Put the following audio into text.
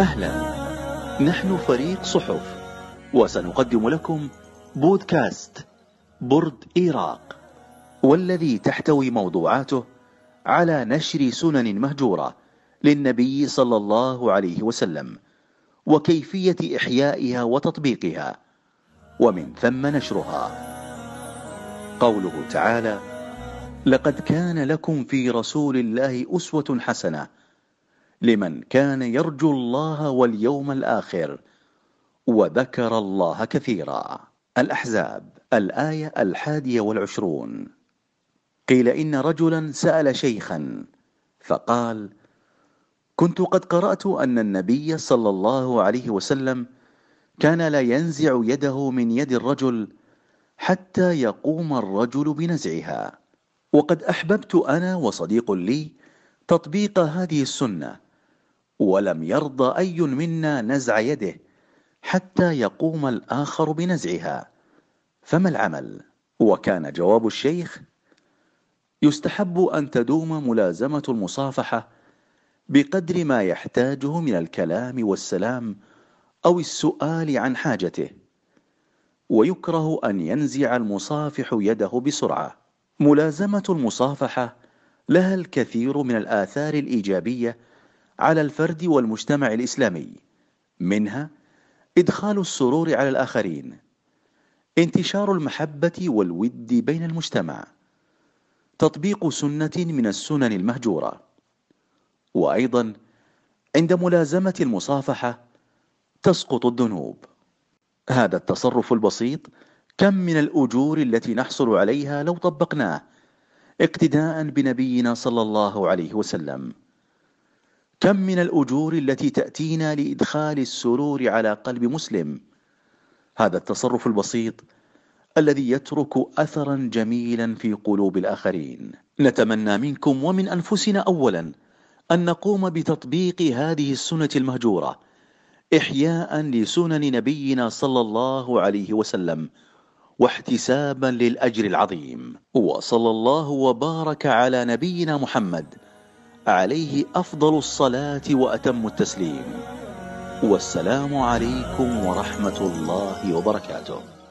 أهلا. نحن فريق صحف وسنقدم لكم بودكاست برد إيراق والذي تحتوي موضوعاته على نشر سنن مهجورة للنبي صلى الله عليه وسلم وكيفية إحيائها وتطبيقها ومن ثم نشرها. قوله تعالى لقد كان لكم في رسول الله أسوة حسنة لمن كان يرجو الله واليوم الآخر وذكر الله كثيرا. الأحزاب الآية الحادية والعشرون. قيل إن رجلا سأل شيخا فقال كنت قد قرأت أن النبي صلى الله عليه وسلم كان لا ينزع يده من يد الرجل حتى يقوم الرجل بنزعها. وقد أحببت أنا وصديق لي تطبيق هذه السنة ولم يرضى أي منا نزع يده حتى يقوم الآخر بنزعها فما العمل؟ وكان جواب الشيخ يستحب أن تدوم ملازمة المصافحة بقدر ما يحتاجه من الكلام والسلام أو السؤال عن حاجته ويكره أن ينزع المصافح يده بسرعة ملازمة المصافحة لها الكثير من الآثار الإيجابية على الفرد والمجتمع الإسلامي منها إدخال السرور على الآخرين انتشار المحبة والود بين المجتمع تطبيق سنة من السنن المهجورة وأيضا عند ملازمة المصافحة تسقط الذنوب. هذا التصرف البسيط كم من الأجور التي نحصل عليها لو طبقناه اقتداء بنبينا صلى الله عليه وسلم. كم من الأجور التي تأتينا لإدخال السرور على قلب مسلم؟ هذا التصرف البسيط الذي يترك أثرا جميلا في قلوب الآخرين. نتمنى منكم ومن أنفسنا أولا أن نقوم بتطبيق هذه السنة المهجورة إحياء لسنن نبينا صلى الله عليه وسلم واحتسابا للأجر العظيم. وصلى الله وبارك على نبينا محمد عليه أفضل الصلاة وأتم التسليم. والسلام عليكم ورحمة الله وبركاته.